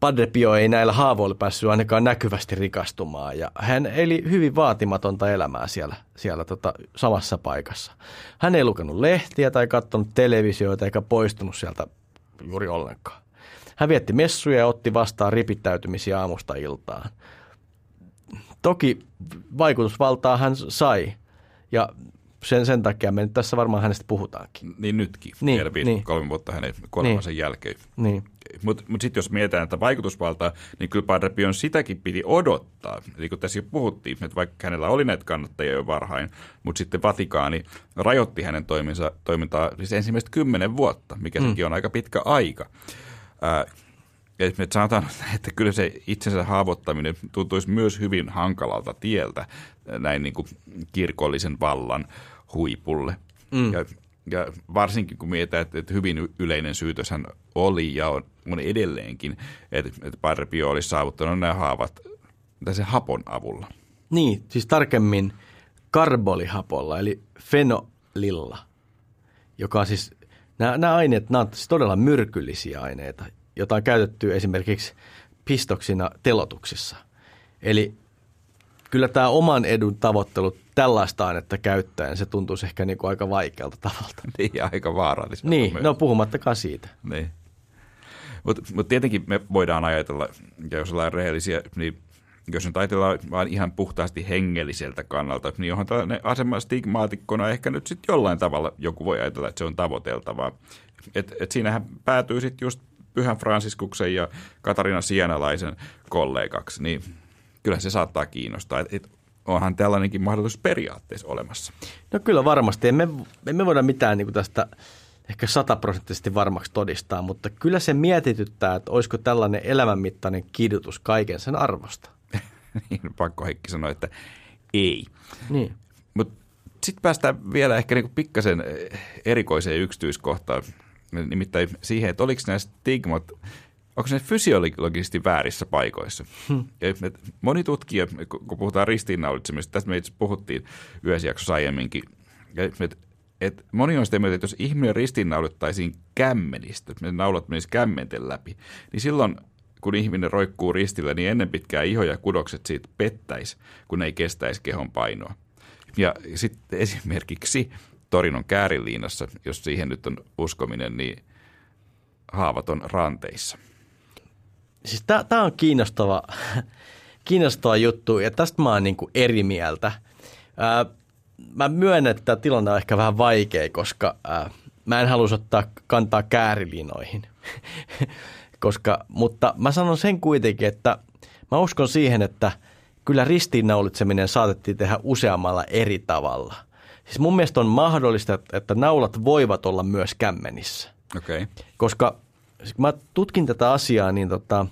Padre Pio ei näillä haavoilla päässyt ainakaan näkyvästi rikastumaan ja hän eli hyvin vaatimatonta elämää siellä, siellä tota, samassa paikassa. Hän ei lukenut lehtiä tai katsonut televisioita eikä poistunut sieltä juuri ollenkaan. Hän vietti messuja ja otti vastaan ripittäytymisiä aamusta iltaan. Toki vaikutusvaltaa hän sai ja sen, sen takia me nyt tässä varmaan hänestä puhutaankin. Niin nytkin, Niin, vielä viisi, niin. kolme vuotta hänen kuolemansa jälkeen. Niin. Mutta mut sitten jos mietitään että vaikutusvaltaa, niin kyllä Padre Pion sitäkin piti odottaa. Eli kun tässä jo puhuttiin, että vaikka hänellä oli näitä kannattajia jo varhain, mutta sitten Vatikaani rajoitti hänen toiminsa, toimintaa siis ensimmäistä kymmenen vuotta, mikä mm. sekin on aika pitkä aika. Ää, ja me sanotaan, että kyllä se itsensä haavoittaminen tuntuisi myös hyvin hankalalta tieltä näin niin kuin kirkollisen vallan huipulle. Mm. Ja, ja varsinkin kun mietitään, että, että hyvin yleinen syytöshän oli ja on, on edelleenkin, että, että Padre Pio olisi saavuttanut nämä haavat tässä hapon avulla. Niin, siis tarkemmin karbolihapolla, eli fenolilla, joka on siis, nämä, nämä aineet, nämä ovat siis todella myrkyllisiä aineita, joita on käytetty esimerkiksi pistoksina telotuksissa. Eli kyllä tämä oman edun tavoittelu tällaista ainetta käyttäen, se tuntuisi ehkä niin kuin aika vaikealta tavalta. Niin, aika vaaralliselta. Niin, myös. no puhumattakaan siitä. Niin. Mutta mut tietenkin me voidaan ajatella, ja jos ollaan rehellisiä, niin jos nyt ajatellaan vain ihan puhtaasti hengelliseltä kannalta, niin onhan tällainen asema stigmaatikkona ehkä nyt sitten jollain tavalla joku voi ajatella, että se on tavoiteltavaa. Et, et siinähän päätyy sitten just Pyhän Fransiskuksen ja Katarina Sienalaisen kollegaksi, niin kyllä se saattaa kiinnostaa. Et, et onhan tällainenkin mahdollisuus periaatteessa olemassa. No kyllä varmasti. Emme, emme voida mitään niin tästä ehkä sataprosenttisesti varmaksi todistaa, mutta kyllä se mietityttää, että olisiko tällainen elämänmittainen kidutus kaiken sen arvosta. niin pakko Heikki sanoa, että ei. Niin. Mutta sitten päästään vielä ehkä niinku pikkasen eh, erikoiseen yksityiskohtaan, nimittäin siihen, että oliko nämä stigmat, onko ne fysiologisesti väärissä paikoissa. Hmm. Ja moni tutkija, kun puhutaan ristiinnaulitsemisesta, tästä me itse puhuttiin yhdessä jaksossa aiemminkin, ja et, et moni on sitä mieltä, että jos ihminen ristiinnaulittaisiin kämmenistä, että ne naulat menisivät kämmenten läpi, niin silloin kun ihminen roikkuu ristillä, niin ennen pitkää iho ja kudokset siitä pettäisi, kun ei kestäisi kehon painoa. Ja sitten esimerkiksi Torinon kääriliinassa, jos siihen nyt on uskominen, niin haavat on ranteissa. Siis tämä on kiinnostava, kiinnostava juttu ja tästä mä oon niin eri mieltä. Ää, mä myönnän, että tämä tilanne on ehkä vähän vaikea, koska ää, mä en halua ottaa kantaa käärilinoihin. koska, mutta mä sanon sen kuitenkin, että mä uskon siihen, että kyllä ristiinnaulitseminen saatettiin tehdä useammalla eri tavalla. Siis mun mielestä on mahdollista, että naulat voivat olla myös kämmenissä. Okay. Koska kun mä tutkin tätä asiaa, niin tota,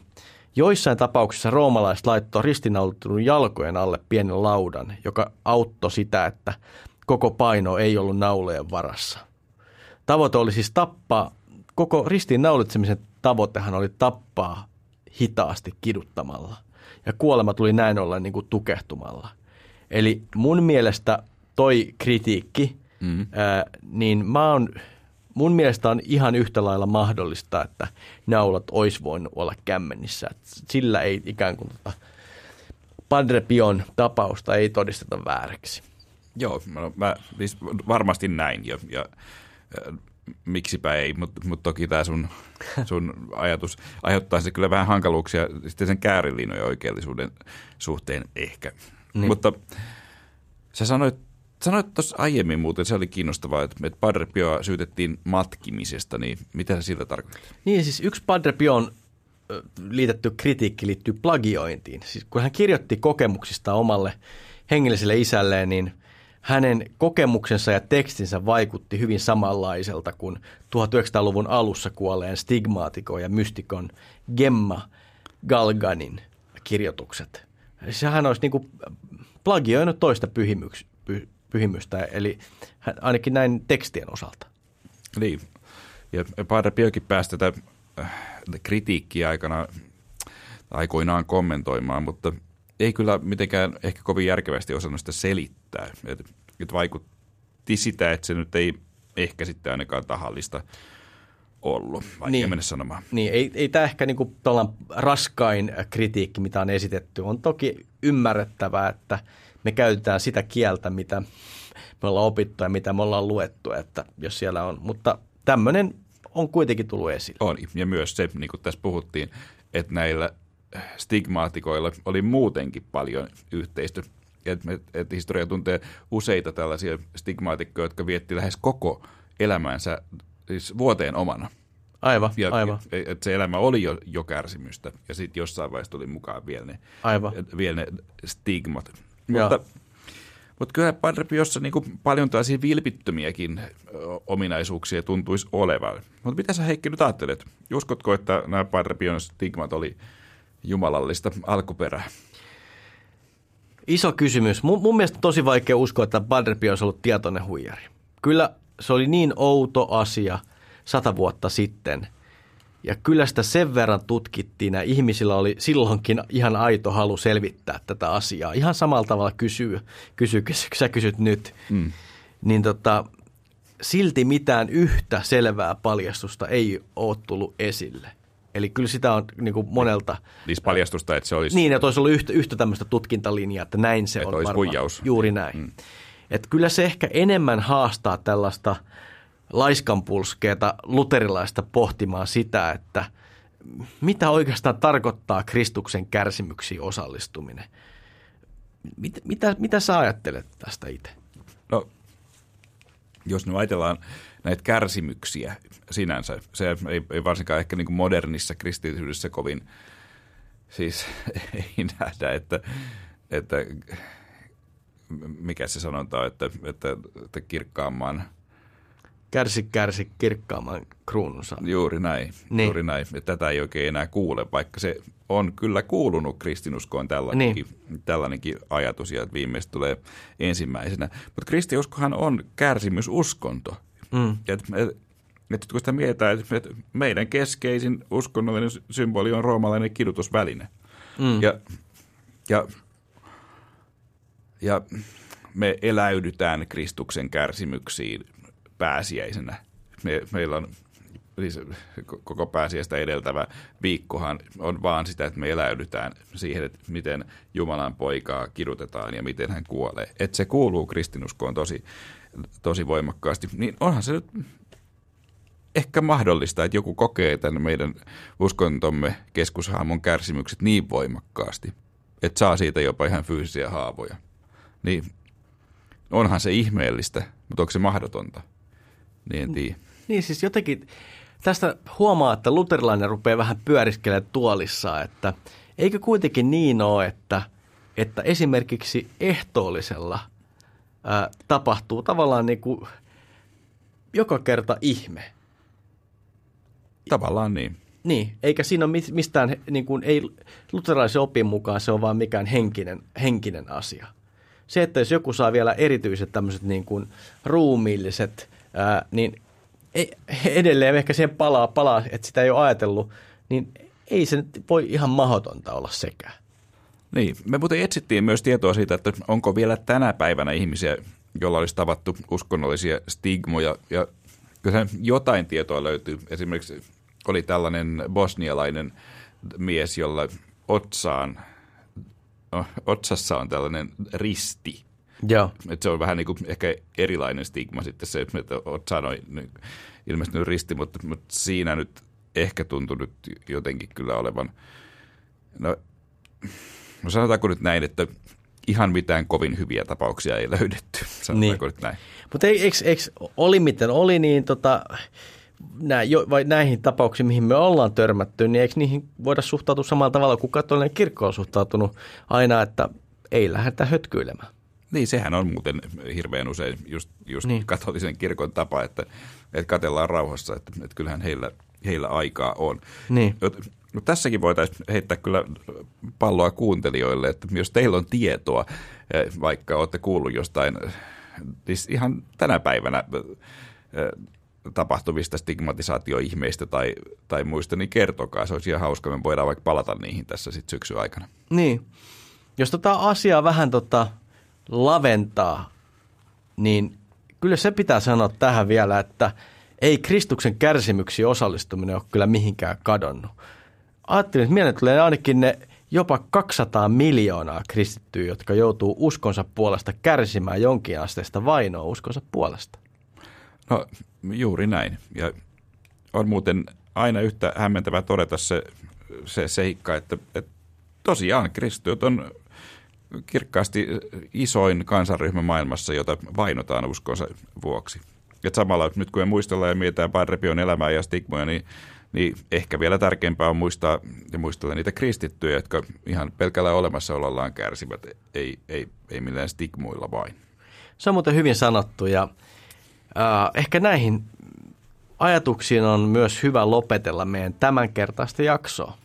joissain tapauksissa roomalaiset laittoi ristinaulittunut jalkojen alle pienen laudan, joka auttoi sitä, että koko paino ei ollut naulojen varassa. Tavoite oli siis tappaa, koko ristiinnaulitsemisen tavoitehan oli tappaa hitaasti kiduttamalla. Ja kuolema tuli näin ollen niin kuin tukehtumalla. Eli mun mielestä toi kritiikki, mm. ää, niin mä oon, mun mielestä on ihan yhtä lailla mahdollista, että naulat olisi voinut olla kämmenissä. Et sillä ei ikään kuin tota Padre Pion tapausta ei todisteta vääräksi. Joo, no, mä, siis varmasti näin ja, ja äh, miksipä ei, mutta mut toki tämä sun, sun ajatus aiheuttaa se kyllä vähän hankaluuksia sitten sen käärilinojen oikeellisuuden suhteen ehkä. Niin. Mutta sä sanoit, sanoit tuossa aiemmin muuten, se oli kiinnostavaa, että, että Padre Pio syytettiin matkimisesta, niin mitä sä sillä tarkoittaa? Niin siis yksi Padre Pion liitetty kritiikki liittyy plagiointiin. Siis kun hän kirjoitti kokemuksista omalle hengelliselle isälleen, niin hänen kokemuksensa ja tekstinsä vaikutti hyvin samanlaiselta kuin 1900-luvun alussa kuolleen stigmaatikon ja mystikon Gemma Galganin kirjoitukset. Sehän olisi niin kuin plagioinut toista pyhimyks, py, pyhimystä, eli ainakin näin tekstien osalta. Niin, ja Padre Piokin pääsi tätä äh, kritiikkiä aikana aikoinaan kommentoimaan, mutta ei kyllä mitenkään ehkä kovin järkevästi osannut sitä selittää. Et vaikutti sitä, että se nyt ei ehkä sitten ainakaan tahallista ollut, vaikka niin. mennä sanomaan. Niin, ei, ei tämä ehkä niinku raskain kritiikki, mitä on esitetty. On toki ymmärrettävää, että me käytetään sitä kieltä, mitä me ollaan opittu ja mitä me ollaan luettu, että jos siellä on. Mutta tämmöinen on kuitenkin tullut esille. On, ja myös se, niin kuin tässä puhuttiin, että näillä stigmaatikoilla oli muutenkin paljon yhteistä. Että et historia tuntee useita tällaisia stigmaatikkoja, jotka vietti lähes koko elämänsä siis vuoteen omana. Aivan, ja, aivan. Et se elämä oli jo, jo kärsimystä, ja sitten jossain vaiheessa tuli mukaan vielä ne, aivan. vielä ne stigmat. Mutta, mutta kyllä Padre Piossa niin kuin paljon tällaisia vilpittömiäkin ominaisuuksia tuntuisi olevan. Mutta mitä sä Heikki nyt ajattelet? Uskotko, että nämä Padre Pion stigmat oli jumalallista alkuperää? Iso kysymys. Mun, mun mielestä tosi vaikea uskoa, että Padre Pio olisi ollut tietoinen huijari. Kyllä se oli niin outo asia sata vuotta sitten. Ja kyllä sitä sen verran tutkittiin ja ihmisillä oli silloinkin ihan aito halu selvittää tätä asiaa. Ihan samalla tavalla kysyy, kysyy kun sä kysyt nyt. Mm. Niin tota, silti mitään yhtä selvää paljastusta ei ole tullut esille. Eli kyllä sitä on niin kuin monelta. Siis paljastusta, että se olisi... Niin, että olisi ollut yhtä, yhtä tämmöistä tutkintalinjaa, että näin se että on olisi varmaan. Juuri näin. Mm. Että kyllä se ehkä enemmän haastaa tällaista laiskanpulskeeta luterilaista pohtimaan sitä, että mitä oikeastaan tarkoittaa Kristuksen kärsimyksiin osallistuminen. Mitä, mitä, mitä sä ajattelet tästä itse? No, jos nyt ajatellaan näitä kärsimyksiä sinänsä, se ei, ei varsinkaan ehkä niin modernissa kristillisyydessä kovin, siis ei nähdä, että, että mikä se sanotaan, että, että, että kirkkaamman – Kärsi, kärsi kirkkaamman kruununsa. Juuri näin, niin. juuri näin. Ja tätä ei oikein enää kuule, vaikka se on kyllä kuulunut kristinuskoon tällainenkin, niin. tällainenkin ajatus, ja viimeistä tulee ensimmäisenä. Mutta kristiuskohan on kärsimysuskonto. Mm. Et, et, et, kun sitä mietitään, että meidän keskeisin uskonnollinen symboli on roomalainen kidutusväline. Mm. Ja, ja, ja me eläydytään Kristuksen kärsimyksiin pääsiäisenä. Me, meillä on siis koko pääsiäistä edeltävä viikkohan on vaan sitä, että me eläydytään siihen, että miten Jumalan poikaa kidutetaan ja miten hän kuolee. Että se kuuluu kristinuskoon tosi, tosi voimakkaasti. Niin onhan se nyt ehkä mahdollista, että joku kokee tämän meidän uskontomme keskushaamon kärsimykset niin voimakkaasti, että saa siitä jopa ihan fyysisiä haavoja. Niin onhan se ihmeellistä, mutta onko se mahdotonta? Niin en tiedä. Niin siis jotenkin tästä huomaa, että luterilainen rupeaa vähän pyöriskelemään tuolissaan, että eikö kuitenkin niin ole, että, että esimerkiksi ehtoollisella ää, tapahtuu tavallaan niin kuin joka kerta ihme. Tavallaan niin. Niin, eikä siinä ole mistään, niin kuin, ei luterilaisen opin mukaan se on vaan mikään henkinen, henkinen asia. Se, että jos joku saa vielä erityiset tämmöiset niin kuin ruumiilliset ää, niin ei, edelleen ehkä siihen palaa, palaa, että sitä ei ole ajatellut, niin ei se nyt voi ihan mahdotonta olla sekään. Niin, me muuten etsittiin myös tietoa siitä, että onko vielä tänä päivänä ihmisiä, joilla olisi tavattu uskonnollisia stigmoja, ja kyllä jotain tietoa löytyy. Esimerkiksi oli tällainen bosnialainen mies, jolla otsaan, otsassa on tällainen risti – Joo. Et se on vähän niin kuin ehkä erilainen stigma sitten se, että olet sanoin niin ilmestynyt risti, mutta, mutta siinä nyt ehkä tuntui nyt jotenkin kyllä olevan, no, no sanotaanko nyt näin, että ihan mitään kovin hyviä tapauksia ei löydetty, sanotaanko niin. nyt näin. Mutta eikö, eikö oli miten oli, niin tota, nää, jo, vai näihin tapauksiin, mihin me ollaan törmätty, niin eikö niihin voida suhtautua samalla tavalla kuin katolinen kirkko on suhtautunut aina, että ei lähdetä hötkyilemään? Niin, sehän on muuten hirveän usein just, just niin. katolisen kirkon tapa, että, että katellaan rauhassa, että, että kyllähän heillä, heillä aikaa on. Niin. No, tässäkin voitaisiin heittää kyllä palloa kuuntelijoille, että jos teillä on tietoa, eh, vaikka olette kuullut jostain, siis ihan tänä päivänä eh, tapahtuvista stigmatisaatioihmeistä tai, tai muista, niin kertokaa. Se olisi ihan hauska, me voidaan vaikka palata niihin tässä sitten syksyn aikana. Niin. Jos tota asiaa vähän tota laventaa, niin kyllä se pitää sanoa tähän vielä, että ei Kristuksen kärsimyksiin osallistuminen ole kyllä mihinkään kadonnut. Ajattelin, että mieleen tulee ainakin ne jopa 200 miljoonaa kristittyä, jotka joutuu uskonsa puolesta kärsimään jonkinasteista vainoa uskonsa puolesta. No juuri näin. Ja on muuten aina yhtä hämmentävää todeta se, se seikka, että, että tosiaan kristityt on kirkkaasti isoin kansanryhmä maailmassa, jota vainotaan uskonsa vuoksi. Et samalla nyt kun me muistellaan ja mietitään Padrepion elämää ja stigmoja, niin, niin ehkä vielä tärkeämpää on muistaa ja muistella niitä kristittyjä, jotka ihan pelkällä olemassaolollaan kärsivät, ei, ei, ei millään stigmoilla vain. Se on muuten hyvin sanottu ja äh, ehkä näihin ajatuksiin on myös hyvä lopetella meidän tämänkertaista jaksoa.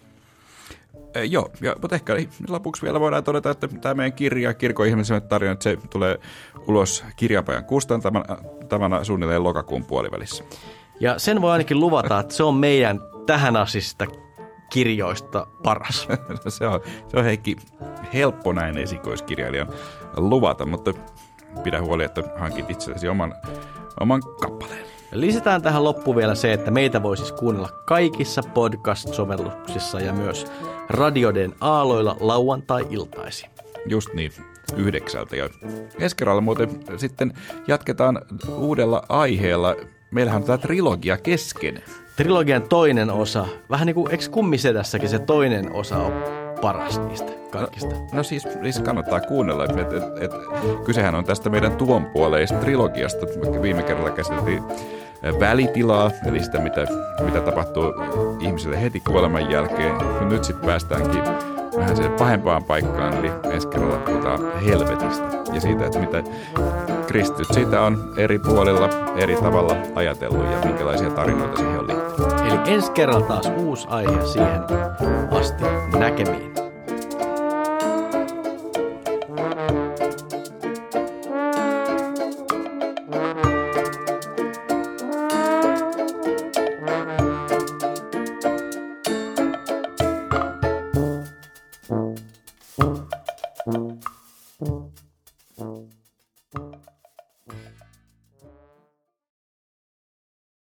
Joo, ja, mutta ehkä lopuksi vielä voidaan todeta, että tämä meidän kirja, Kirkon ihmisen tarina, että se tulee ulos kirjapajan kustantamana suunnilleen lokakuun puolivälissä. Ja sen voi ainakin luvata, että se on meidän tähän asista kirjoista paras. no se, on, se on Heikki helppo näin esikoiskirjailijan luvata, mutta pidä huoli, että hankit itsellesi oman, oman kappaleen. Lisätään tähän loppu vielä se, että meitä voi siis kuunnella kaikissa podcast-sovelluksissa ja myös radioiden aaloilla lauantai-iltaisin. Just niin, yhdeksältä. Ja ensi kerralla muuten sitten jatketaan uudella aiheella. Meillähän on tämä trilogia kesken. Trilogian toinen osa, vähän niin kuin eikö kummisedässäkin se toinen osa on paras niistä kaikista? No, no siis, siis kannattaa kuunnella, että et, et, et, kysehän on tästä meidän tuonpuoleista trilogiasta. Viime kerralla käsiteltiin välitilaa, eli sitä, mitä, mitä tapahtuu ihmiselle heti kuoleman jälkeen. Nyt sitten päästäänkin vähän sen pahempaan paikkaan, eli ensi kerralla puhutaan helvetistä ja siitä, että mitä kristityt siitä on eri puolilla eri tavalla ajatellut ja minkälaisia tarinoita siihen on liittynyt. Eli ensi kerralla taas uusi aihe siihen asti näkemiin.